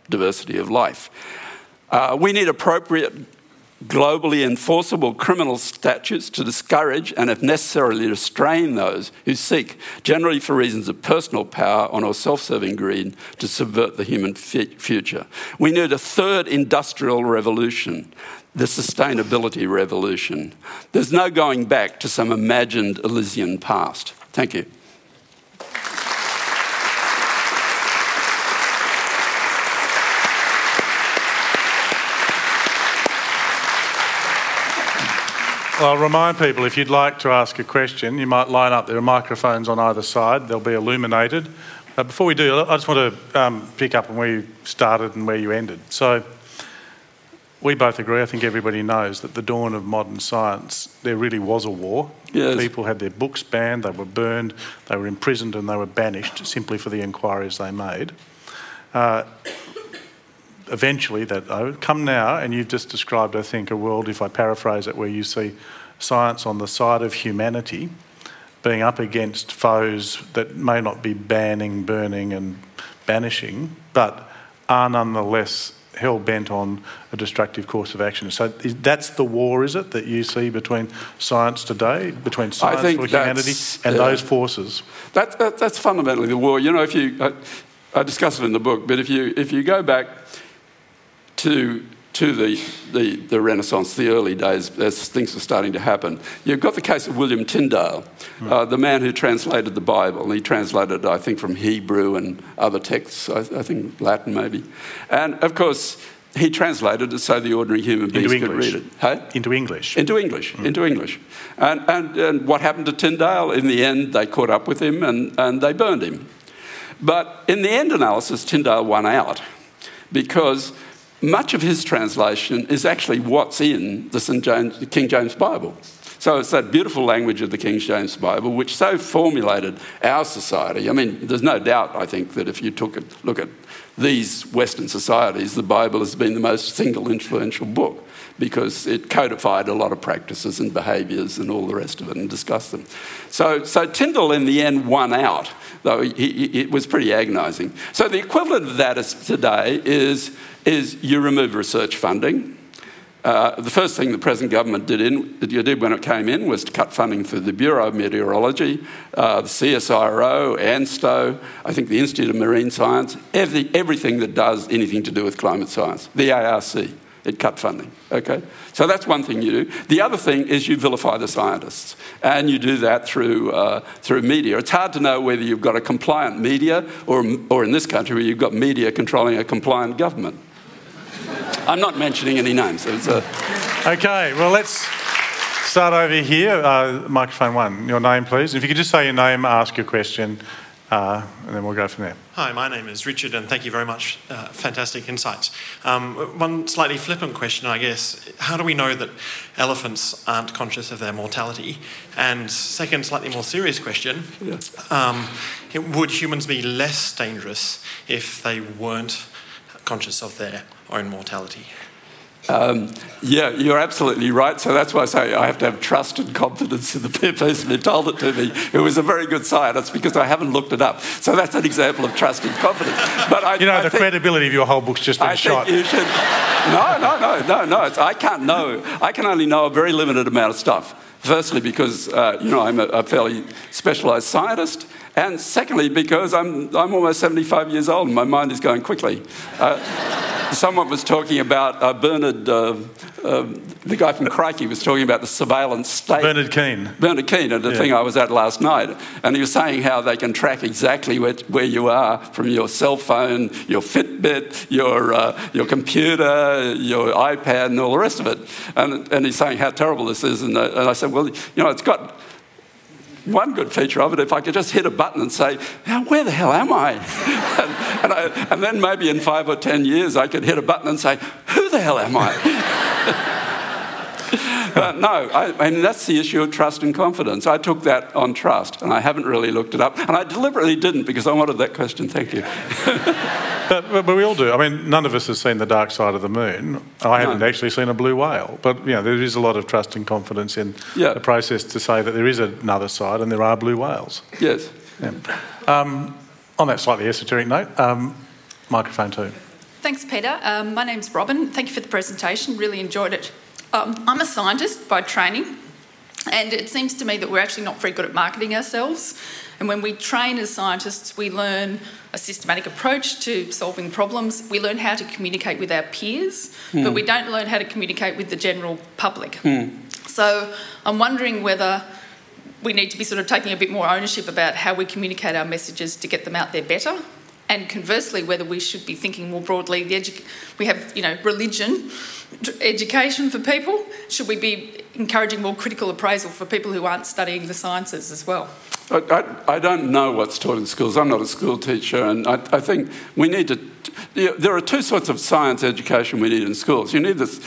diversity of life. Uh, we need appropriate globally enforceable criminal statutes to discourage and, if necessary, restrain those who seek, generally for reasons of personal power or self serving greed, to subvert the human future. We need a third industrial revolution, the sustainability revolution. There's no going back to some imagined Elysian past. Thank you.
Well, I'll remind people if you'd like to ask a question, you might line up. There are microphones on either side, they'll be illuminated. Uh, before we do, I just want to um, pick up on where you started and where you ended. So, we both agree, I think everybody knows, that the dawn of modern science, there really was a war.
Yes.
People had their books banned, they were burned, they were imprisoned, and they were banished simply for the inquiries they made. Uh, eventually that though come now and you've just described i think a world if i paraphrase it where you see science on the side of humanity being up against foes that may not be banning burning and banishing but are nonetheless hell bent on a destructive course of action. So that's the war, is it, that you see between science today, between science for humanity and uh, those forces?
That, that, that's fundamentally the war. You know, if you, I, I discuss it in the book, but if you if you go back to, to the, the, the, Renaissance, the early days, as things were starting to happen. You've got the case of William Tyndale, mm. uh, the man who translated the Bible. He translated, I think, from Hebrew and other texts, I, I think Latin maybe. And of course, he translated it so the ordinary human beings could read it.
Hey? Into English.
Into English. Mm. Into English. And, and, and what happened to Tyndale? In the end, they caught up with him and, and they burned him. But in the end analysis, Tyndale won out because much of his translation is actually what's in the St. James, King James Bible. So it's that beautiful language of the King James Bible which so formulated our society. I mean, there's no doubt, I think, that if you took a look at these Western societies, the Bible has been the most single influential book because it codified a lot of practices and behaviours and all the rest of it and discussed them. So, so Tyndale in the end won out, though he, he, it was pretty agonising. So the equivalent of that is, today is is you remove research funding. Uh, the first thing the present government did, in, did when it came in was to cut funding for the Bureau of Meteorology, uh, the CSIRO, ANSTO, I think the Institute of Marine Science, every, everything that does anything to do with climate science, the ARC. It cut funding. Okay, so that's one thing you do. The other thing is you vilify the scientists, and you do that through uh, through media. It's hard to know whether you've got a compliant media or, or in this country where you've got media controlling a compliant government. I'm not mentioning any names. A...
Okay, well, let's start over here. Uh, microphone one. Your name, please. If you could just say your name, ask your question, uh, and then we'll go from there.
Hi, my name is Richard, and thank you very much. Uh, fantastic insights. Um, one slightly flippant question, I guess. How do we know that elephants aren't conscious of their mortality? And second, slightly more serious question yeah. um, would humans be less dangerous if they weren't conscious of their own mortality.
Um, yeah, you're absolutely right. So that's why I say I have to have trust and confidence in the person who told it to me, who was a very good scientist, because I haven't looked it up. So that's an example of trust and confidence.
But I, you know, I the think, credibility of your whole book's just been
I
shot.
Think you should, no, no, no, no, no. I can't know. I can only know a very limited amount of stuff. Firstly, because uh, you know I'm a, a fairly specialised scientist, and secondly, because I'm I'm almost 75 years old and my mind is going quickly. Uh, someone was talking about uh, Bernard, uh, uh, the guy from Crikey was talking about the surveillance state.
Bernard Keane.
Bernard Keane at the yeah. thing I was at last night. And he was saying how they can track exactly where, where you are from your cell phone, your Fitbit, your, uh, your computer, your iPad, and all the rest of it. And, and he's saying how terrible this is. And, uh, and I said, well, you know, it's got one good feature of it, if I could just hit a button and say, now, where the hell am I? and, and, I? and then maybe in five or ten years, I could hit a button and say, who the hell am I? uh, no, I, I, mean, that's the issue of trust and confidence. I took that on trust, and I haven't really looked it up. And I deliberately didn't because I wanted that question. Thank you.
but, but, but, we all do. I mean, none of us has seen the dark side of the moon. I haven't no. actually seen a blue whale. But, you know, there is a lot of trust and confidence in yeah. the process to say that there is another side and there are blue whales.
Yes.
Yeah. Um, on that slightly esoteric note, um, microphone two.
Thanks, Peter. Um, my name's Robin. Thank you for the presentation. Really enjoyed it. Um, I'm a scientist by training, and it seems to me that we're actually not very good at marketing ourselves. And when we train as scientists, we learn a systematic approach to solving problems. We learn how to communicate with our peers, mm. but we don't learn how to communicate with the general public. Mm. So I'm wondering whether we need to be sort of taking a bit more ownership about how we communicate our messages to get them out there better. And conversely, whether we should be thinking more broadly, the edu- we have, you know, religion education for people? Should we be encouraging more critical appraisal for people who aren't studying the sciences as well?
I, I, I don't know what's taught in schools. I'm not a school teacher, and I, I think we need to. You know, there are two sorts of science education we need in schools. You need this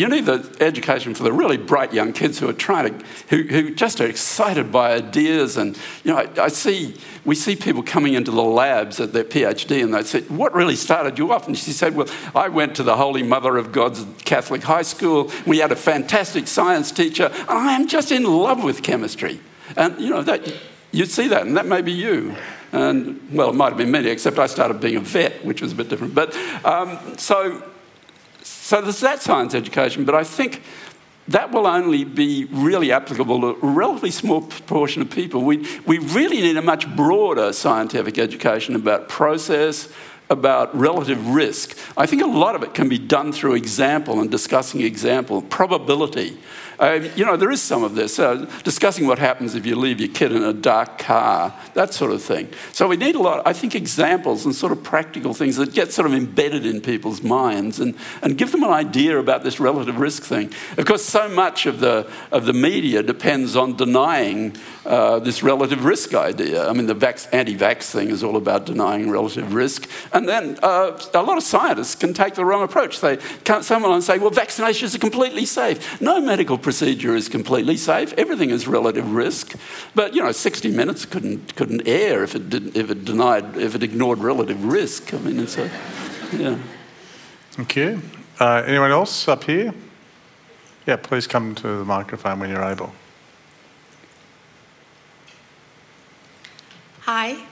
you need the education for the really bright young kids who are trying to, who, who just are excited by ideas. And, you know, I, I, see, we see people coming into the labs at their PhD and they say, What really started you off? And she said, Well, I went to the Holy Mother of God's Catholic high school. We had a fantastic science teacher, I am just in love with chemistry. And, you know, that, you see that, and that may be you. And, well, it might have been me, except I started being a vet, which was a bit different. But um, so, so there's that science education, but I think that will only be really applicable to a relatively small proportion of people. We, we really need a much broader scientific education about process, about relative risk. I think a lot of it can be done through example and discussing example, probability. Uh, you know, there is some of this, uh, discussing what happens if you leave your kid in a dark car, that sort of thing. So we need a lot, I think, examples and sort of practical things that get sort of embedded in people's minds and, and give them an idea about this relative risk thing. Of course, so much of the, of the media depends on denying uh, this relative risk idea. I mean, the vax thing is all about denying relative risk. And then uh, a lot of scientists can take the wrong approach. They can't someone and say, well, vaccinations are completely safe. No medical procedure is completely safe. Everything is relative risk. But, you know, 60 Minutes couldn't, couldn't air if it, didn't, if it denied, if it ignored relative risk. I mean, it's a, yeah.
Thank you. Uh, anyone else up here? Yeah, please come to the microphone when you're able.
Hi.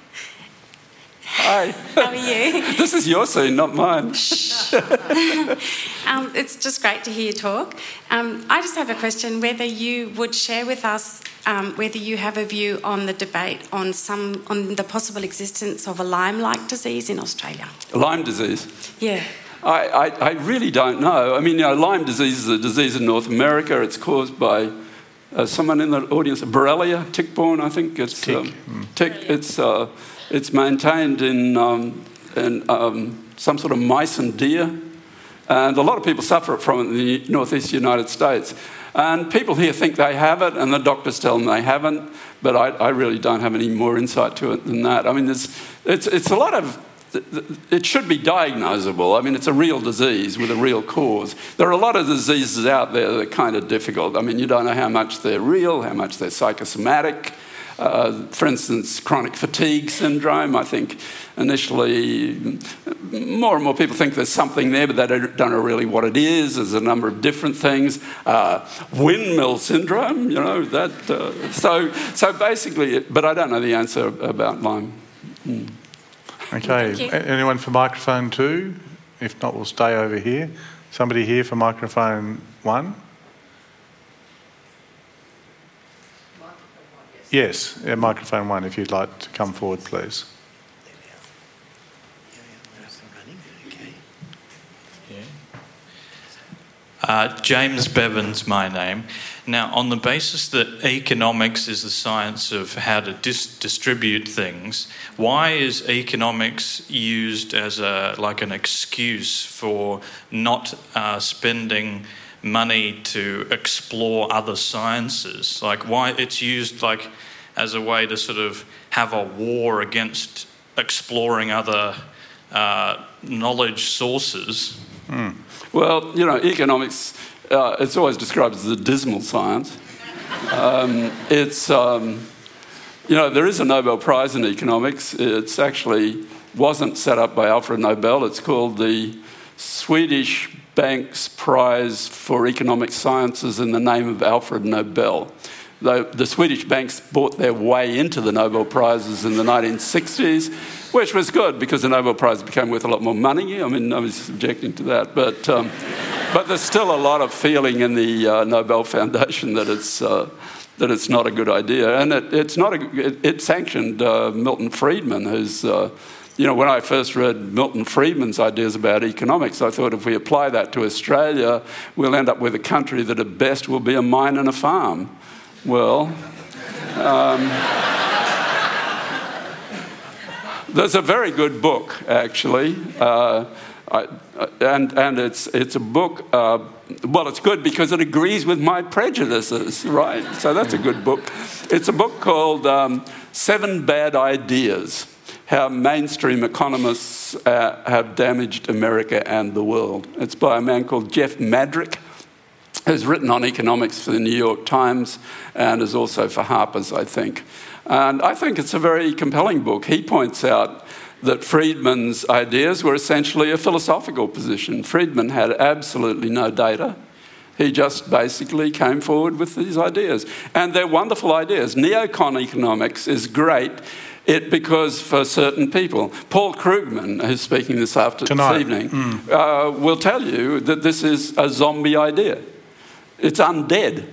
Hi.
How are you?
this is your scene, not mine.
um, it's just great to hear you talk. Um, I just have a question whether you would share with us um, whether you have a view on the debate on some on the possible existence of a Lyme-like disease in Australia.
Lyme disease.
Yeah.
I, I, I really don't know. I mean, you know, Lyme disease is a disease in North America. It's caused by uh, someone in the audience, Borrelia, tick-borne, I think it's
tick. Um,
mm. tick. It's uh, it's maintained in um, in um, some sort of mice and deer, and a lot of people suffer from it in the northeast United States. And people here think they have it, and the doctors tell them they haven't. But I, I really don't have any more insight to it than that. I mean, it's, it's a lot of it should be diagnosable. I mean, it's a real disease with a real cause. There are a lot of diseases out there that are kind of difficult. I mean, you don't know how much they're real, how much they're psychosomatic. Uh, for instance, chronic fatigue syndrome. I think initially more and more people think there's something there, but they don't know really what it is. There's a number of different things. Uh, windmill syndrome, you know, that. Uh, so, so basically, but I don't know the answer about Lyme. Mm.
Okay. Anyone for microphone two? If not, we'll stay over here. Somebody here for microphone one? Yes, microphone one, if you'd like to come forward, please.
Uh, James Bevan's my name. Now, on the basis that economics is the science of how to dis- distribute things, why is economics used as a like an excuse for not uh, spending money to explore other sciences? Like, why it's used like as a way to sort of have a war against exploring other uh, knowledge sources.
Mm. Well, you know, economics, uh, it's always described as a dismal science. Um, it's, um, you know, there is a Nobel Prize in economics. It's actually wasn't set up by Alfred Nobel. It's called the Swedish Bank's Prize for Economic Sciences in the name of Alfred Nobel. The, the Swedish banks bought their way into the Nobel Prizes in the 1960s, which was good because the Nobel Prize became worth a lot more money. I mean, I was objecting to that, but, um, but there's still a lot of feeling in the uh, Nobel Foundation that it's, uh, that it's not a good idea. And it, it's not a, it, it sanctioned uh, Milton Friedman, who's uh, you know, when I first read Milton Friedman's ideas about economics, I thought if we apply that to Australia, we'll end up with a country that at best will be a mine and a farm. Well, um, there's a very good book, actually. Uh, I, and and it's, it's a book, uh, well, it's good because it agrees with my prejudices, right? So that's a good book. It's a book called um, Seven Bad Ideas how mainstream economists uh, have damaged America and the world. It's by a man called Jeff Madrick, who's written on economics for the New York Times and is also for Harper's, I think. And I think it's a very compelling book. He points out that Friedman's ideas were essentially a philosophical position. Friedman had absolutely no data. He just basically came forward with these ideas. And they're wonderful ideas. Neocon economics is great it because for certain people, Paul Krugman, who's speaking this afternoon, this evening, mm. uh, will tell you that this is a zombie idea. It's undead.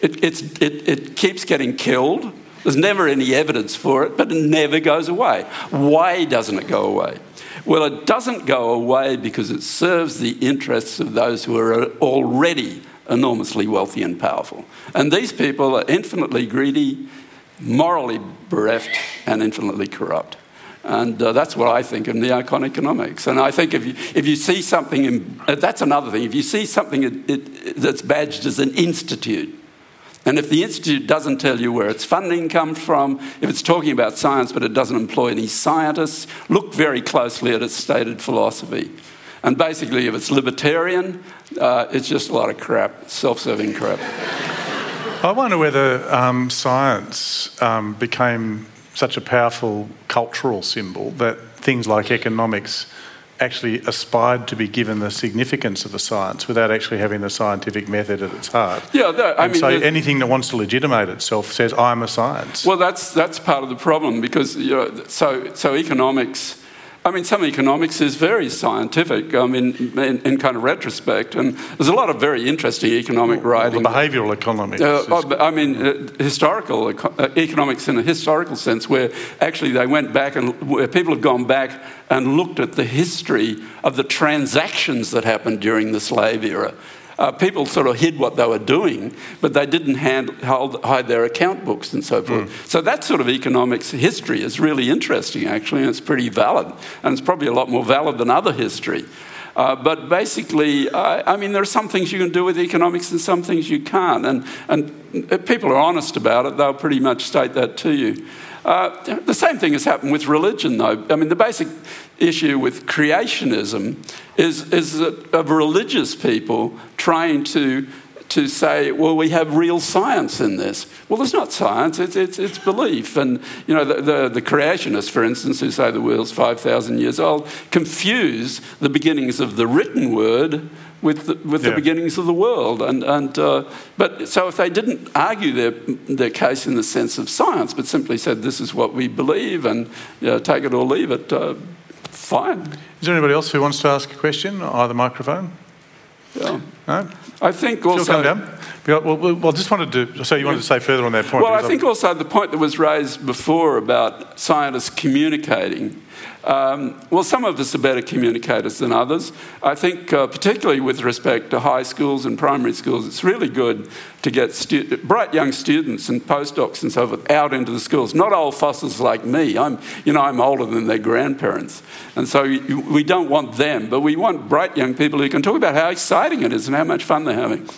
It, it, it keeps getting killed. There's never any evidence for it, but it never goes away. Why doesn't it go away? Well, it doesn't go away because it serves the interests of those who are already enormously wealthy and powerful. And these people are infinitely greedy, morally bereft, and infinitely corrupt. And uh, that's what I think of neocon economics. And I think if you, if you see something, in, uh, that's another thing, if you see something it, it, that's badged as an institute, and if the institute doesn't tell you where its funding comes from, if it's talking about science but it doesn't employ any scientists, look very closely at its stated philosophy. And basically, if it's libertarian, uh, it's just a lot of crap, self serving crap.
I wonder whether um, science um, became such a powerful cultural symbol that things like economics actually aspired to be given the significance of a science without actually having the scientific method at its heart.
Yeah, no, I
and
mean,
so anything that wants to legitimate itself says I'm a science.
Well, that's that's part of the problem because you know, so so economics I mean, some economics is very scientific, I mean, in, in, kind of retrospect, and there's a lot of very interesting economic writing.
Well, behavioural economics.
Uh, oh, I mean, uh, historical uh, economics in a historical sense, where actually they went back and where people have gone back and looked at the history of the transactions that happened during the slave era uh, people sort of hid what they were doing, but they didn't hand, hold, hide their account books and so forth. Mm. So that sort of economics history is really interesting, actually, and it's pretty valid. And it's probably a lot more valid than other history. Uh, but basically, I, I, mean, there are some things you can do with economics and some things you can't. And, and if people are honest about it, they'll pretty much state that to you. Uh, the same thing has happened with religion, though. I mean, the basic issue with creationism is, is of religious people trying to, to say, well, we have real science in this. Well, it's not science, it's, it's, it's belief. And, you know, the, the, the creationists, for instance, who say the world's 5,000 years old, confuse the beginnings of the written word with the, with yeah. the beginnings of the world. And, and, uh, but so if they didn't argue their, their case in the sense of science, but simply said this is what we believe and you know, take it or leave it, uh, fine.
Is there anybody else who wants to ask a question? Either microphone?
Yeah.
No?
I think also.
Still down. Well, well, well, just wanted to. So you wanted to say further on that point?
Well, I think also the point that was raised before about scientists communicating um, well, some of us are better communicators than others. I think, uh, particularly with respect to high schools and primary schools, it's really good to get stu- bright young students and postdocs and so forth out into the schools. Not old fossils like me. I'm, you know, I'm older than their grandparents, and so we don't want them, but we want bright young people who can talk about how exciting it is and how much fun they're having,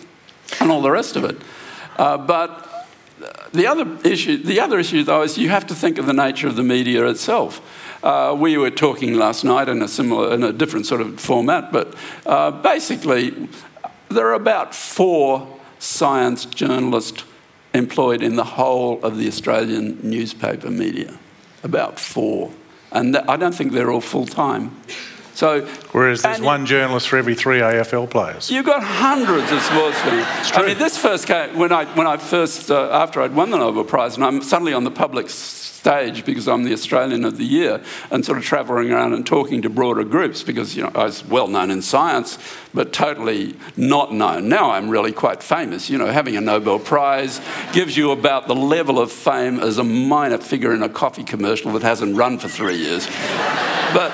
and all the rest of it. Uh, but the other issue, the other issue though, is you have to think of the nature of the media itself. Uh, we were talking last night in a similar, in a different sort of format, but uh, basically, there are about four science journalists employed in the whole of the Australian newspaper media. About four. And I don't think they're all full time. So,
Whereas there's one journalist for every three AFL players.
You've got hundreds of sports journalists. I mean, this first came when I, when I first, uh, after I'd won the Nobel Prize, and I'm suddenly on the public stage because I'm the Australian of the Year and sort of travelling around and talking to broader groups because you know I was well known in science but totally not known. Now I'm really quite famous. You know, having a Nobel Prize gives you about the level of fame as a minor figure in a coffee commercial that hasn't run for three years. but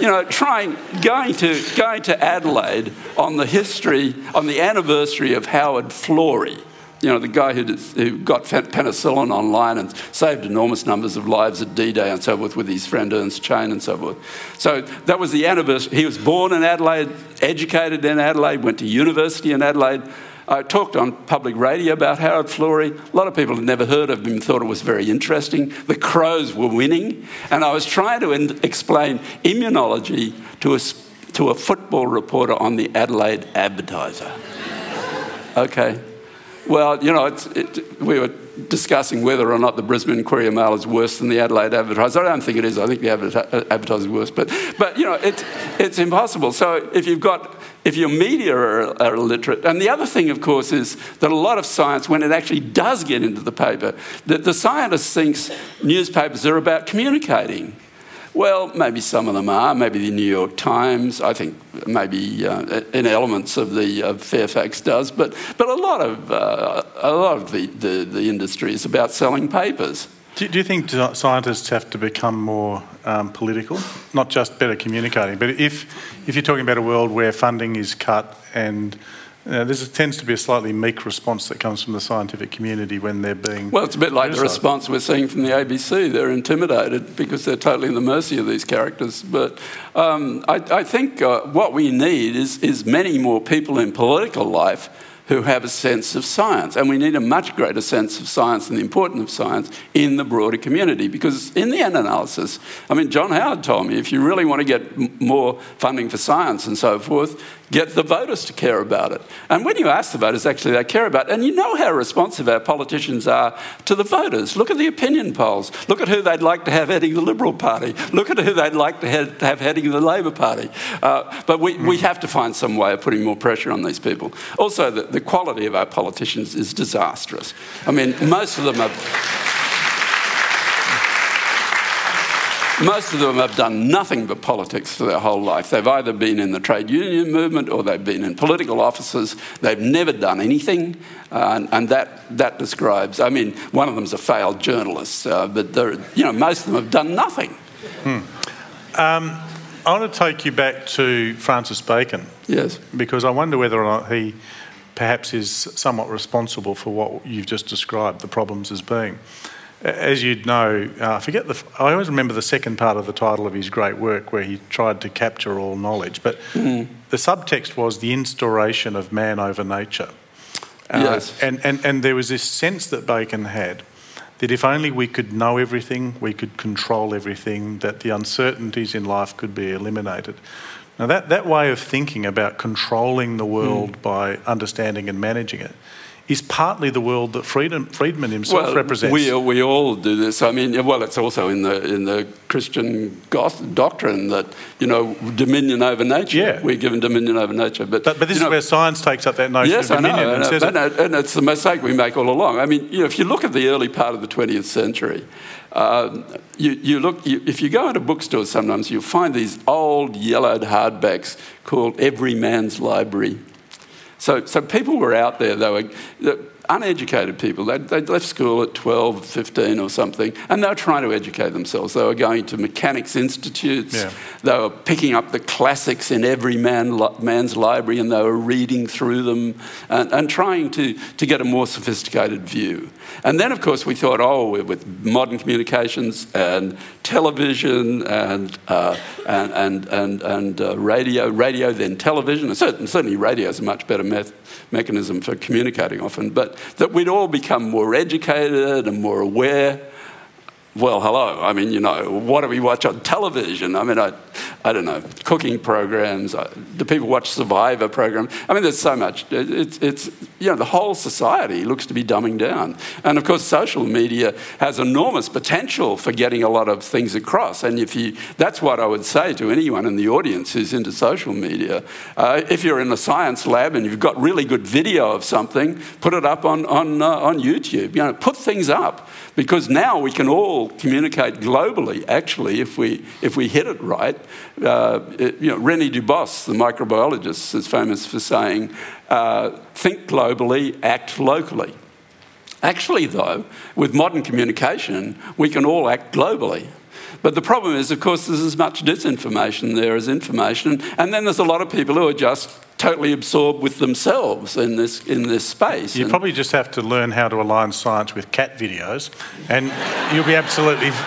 you know, trying, going to, going to Adelaide on the history, on the anniversary of Howard Florey, you know, the guy who, who got penicillin online and saved enormous numbers of lives at D Day and so forth with his friend Ernst Chain and so forth. So that was the anniversary. He was born in Adelaide, educated in Adelaide, went to university in Adelaide. I talked on public radio about Howard Florey. A lot of people had never heard of him, thought it was very interesting. The Crows were winning, and I was trying to in- explain immunology to a, to a football reporter on the Adelaide Advertiser. Okay. Well, you know, it, we were discussing whether or not the Brisbane Courier Mail is worse than the Adelaide Advertiser. I don't think it is. I think the uh, Advertiser is worse. But, but you know, it, it's impossible. So if you've got, if your media are, are illiterate, and the other thing, of course, is that a lot of science, when it actually does get into the paper, that the scientist thinks newspapers are about communicating. Well, maybe some of them are. Maybe the New York Times. I think maybe uh, in elements of the Fairfax does, but but a lot of uh, a lot of the, the, the, industry is about selling papers.
Do, do you think scientists have to become more um, political, not just better communicating? But if if you're talking about a world where funding is cut and uh, there tends to be a slightly meek response that comes from the scientific community when they're being.
Well, it's a bit like the response we're seeing from the ABC. They're intimidated because they're totally in the mercy of these characters. But um, I, I, think uh, what we need is, is many more people in political life who have a sense of science. And we need a much greater sense of science and the importance of science in the broader community because, in the end analysis, I mean, John Howard told me if you really want to get m- more funding for science and so forth, get the voters to care about it. And when you ask the voters, actually, they care about it. And you know how responsive our politicians are to the voters. Look at the opinion polls. Look at who they'd like to have heading the Liberal Party. Look at who they'd like to have heading the Labor Party. Uh, but we, we have to find some way of putting more pressure on these people. Also, the, the quality of our politicians is disastrous. I mean, most of them are. Most of them have done nothing but politics for their whole life. They've either been in the trade union movement or they've been in political offices. They've never done anything, uh, and, and, that, that describes. I mean, one of them's a failed journalist, uh, but you know, most of them have done nothing.
Hmm. Um, I want to take you back to Francis Bacon.
Yes.
Because I wonder whether or not he perhaps is somewhat responsible for what you've just described the problems as being as you'd know, uh, I forget the. I always remember the second part of the title of his great work, where he tried to capture all knowledge. But mm. the subtext was the instauration of man over nature.
Uh, yes.
And, and and there was this sense that Bacon had that if only we could know everything, we could control everything, that the uncertainties in life could be eliminated. Now that that way of thinking about controlling the world mm. by understanding and managing it is partly the world that Friedman, Friedman himself
well,
represents.
We, we all do this. I mean, well, it's also in the, in the Christian doctrine that, you know, dominion over nature.
Yeah.
We're given dominion over nature. But,
but, but this
is
know, where science takes up that notion
yes,
of dominion
know,
and,
and,
says
and, and it's the mistake we make all along. I mean, you know, if you look at the early part of the 20th century, uh, you, you, look, you, if you go into bookstores sometimes, you'll find these old yellowed hardbacks called Every Man's Library. So, so people were out there, they were uneducated people. They'd, they'd, left school at 12, 15 or something, and they were trying to educate themselves. They were going to mechanics institutes. Yeah. They were picking up the classics in every man, man's library and they were reading through them and, and trying to, to get a more sophisticated view. And then, of course, we thought, oh, with modern communications and television and, uh, and, and, and, and uh, radio, radio, then television, certainly, certainly radio is a much better method mechanism for communicating often. But that we'd all become more educated and more aware well, hello. I mean, you know, what do we watch on television? I mean, I, I don't know, cooking programs. Do people watch Survivor programs? I mean, there's so much. It's, it's, you know, the whole society looks to be dumbing down. And of course, social media has enormous potential for getting a lot of things across. And if you, that's what I would say to anyone in the audience who's into social media. Uh, if you're in a science lab and you've got really good video of something, put it up on, on, uh, on YouTube. You know, put things up because now we can all communicate globally, actually, if we, if we hit it right. Uh, it, you know, René Dubos, the microbiologist, is famous for saying, uh, think globally, act locally. Actually, though, with modern communication, we can all act globally. But the problem is, of course, there's as much disinformation there as information, and then there's a lot of people who are just totally absorbed with themselves in this in this space.
You
and
probably just have to learn how to align science with cat videos, and you'll be absolutely.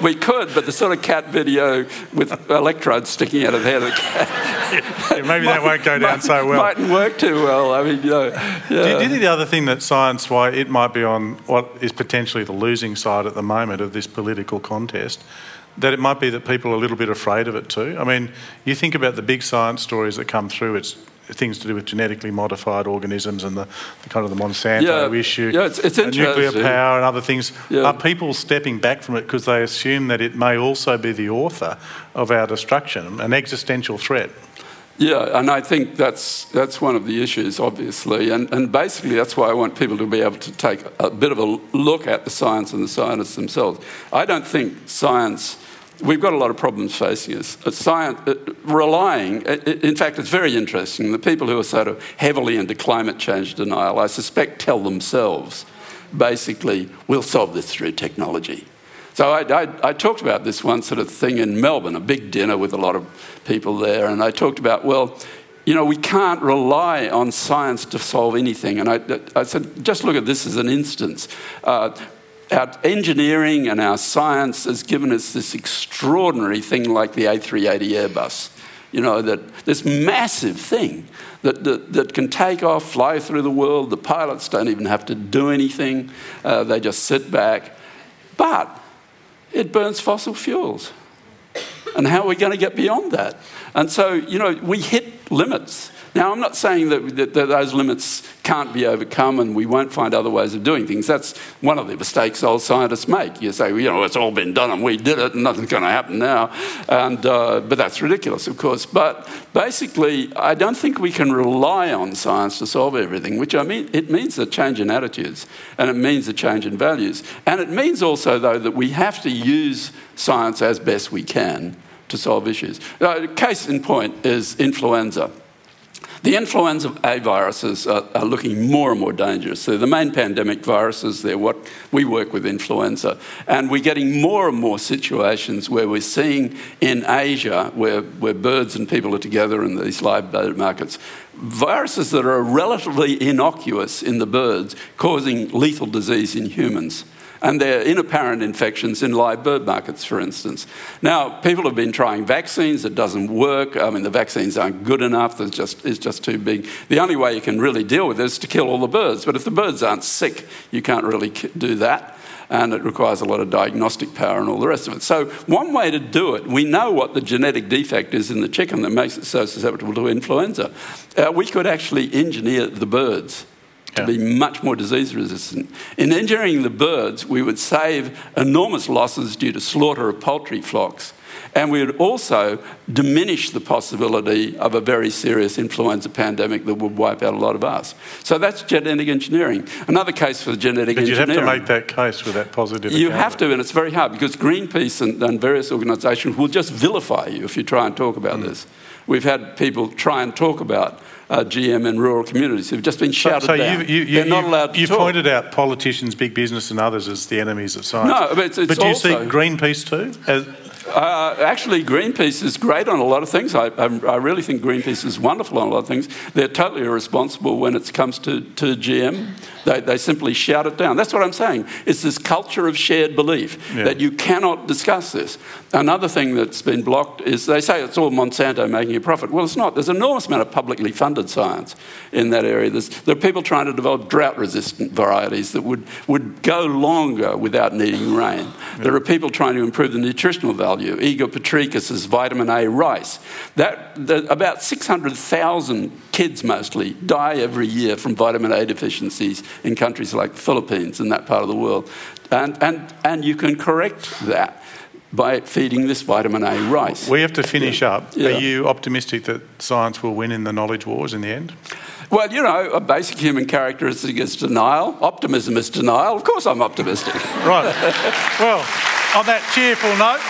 We could, but the sort of cat video with electrodes sticking out of the head of the cat.
Yeah, maybe that won't go down
might,
so well.
Mightn't work too well. I mean, you know. Yeah.
Do, you, do you think the other thing that science, why it might be on what is potentially the losing side at the moment of this political contest, that it might be that people are a little bit afraid of it too? I mean, you think about the big science stories that come through, it's things to do with genetically modified organisms and the, the kind of the Monsanto
Yeah.
issue,
Yeah, it's- it's
and nuclear power and other things.
Yeah.
Are people stepping back from it because they assume that it may also be the author of our destruction, an existential threat?
Yeah, and I think that's that's one of the issues, obviously, and and basically that's why I want people to be able to take a bit of a look at the science and the scientists themselves. I don't think science. We've got a lot of problems facing us. Uh, Science, uh, relying, uh, in fact, it's very interesting. The people who are sort of heavily into climate change denial, I suspect, tell themselves, basically, we'll solve this through technology. So I, I, I talked about this one sort of thing in Melbourne, a big dinner with a lot of people there, and I talked about, well, you know, we can't rely on science to solve anything. And I, I said, just look at this as an instance. Uh, our engineering and our science has given us this extraordinary thing like the A380 Airbus. You know, that this massive thing that, that, that can take off, fly through the world. The pilots don't even have to do anything, uh, they just sit back. But it burns fossil fuels. And how are we going to get beyond that? And so, you know, we hit limits. Now, I'm not saying that, that, that those limits can't be overcome and we won't find other ways of doing things. That's one of the mistakes old scientists make. You say, well, you know, it's all been done and we did it and nothing's going to happen now. And, uh, but that's ridiculous, of course. But basically, I don't think we can rely on science to solve everything, which I mean, it means a change in attitudes and it means a change in values. And it means also, though, that we have to use science as best we can to solve issues. Uh, case in point is influenza. The influenza A viruses are, are, looking more and more dangerous. They're the main pandemic viruses. They're what we work with influenza. And we're getting more and more situations where we're seeing in Asia, where, where birds and people are together in these live bird markets, viruses that are relatively innocuous in the birds causing lethal disease in humans and they're inapparent infections in live bird markets, for instance. Now, people have been trying vaccines, it doesn't work. I mean, the vaccines aren't good enough, it's just, it's just too big. The only way you can really deal with it is to kill all the birds, but if the birds aren't sick, you can't really do that. And it requires a lot of diagnostic power and all the rest of it. So, one way to do it, we know what the genetic defect is in the chicken that makes it so susceptible to influenza. Uh, we could actually engineer the birds to be much more disease resistant. In engineering the birds, we would save enormous losses due to slaughter of poultry flocks. And we would also diminish the possibility of a very serious influenza pandemic that would wipe out a lot of us. So that's genetic engineering. Another case for genetic engineering.
But you'd have to make that case with that positive.
You have to, and it's very hard because Greenpeace and, and various organisations will just vilify you if you try and talk about mm. this. We've had people try and talk about uh, GM in rural communities who've just been shouted
so
down.
you, you, you,
They're not
you-
allowed to
you've
talk.
pointed out politicians, big business, and others as the enemies of science.
No, but it's- it's
do you see
also-
Greenpeace too? As,
Uh, actually, Greenpeace is great on a lot of things. I, I, I, really think Greenpeace is wonderful on a lot of things. They're totally irresponsible when it comes to, to GM. They, they simply shout it down. That's what I'm saying. It's this culture of shared belief yeah. that you cannot discuss this. Another thing that's been blocked is they say it's all Monsanto making a profit. Well, it's not. There's an enormous amount of publicly funded science in that area. There's, there are people trying to develop drought resistant varieties that would, would go longer without needing rain. Yeah. There are people trying to improve the nutritional value. Ingo Potrykus' vitamin A rice. That, about 600,000 kids mostly die every year from vitamin A deficiencies in countries like the Philippines and that part of the world. And, and, and you can correct that by feeding this vitamin A rice.
We have to finish up. Yeah. Are you optimistic that science will win in the knowledge wars in the end?
Well, you know, a basic human characteristic is denial. Optimism is denial. Of course, I'm optimistic.
right. Well, on that cheerful note,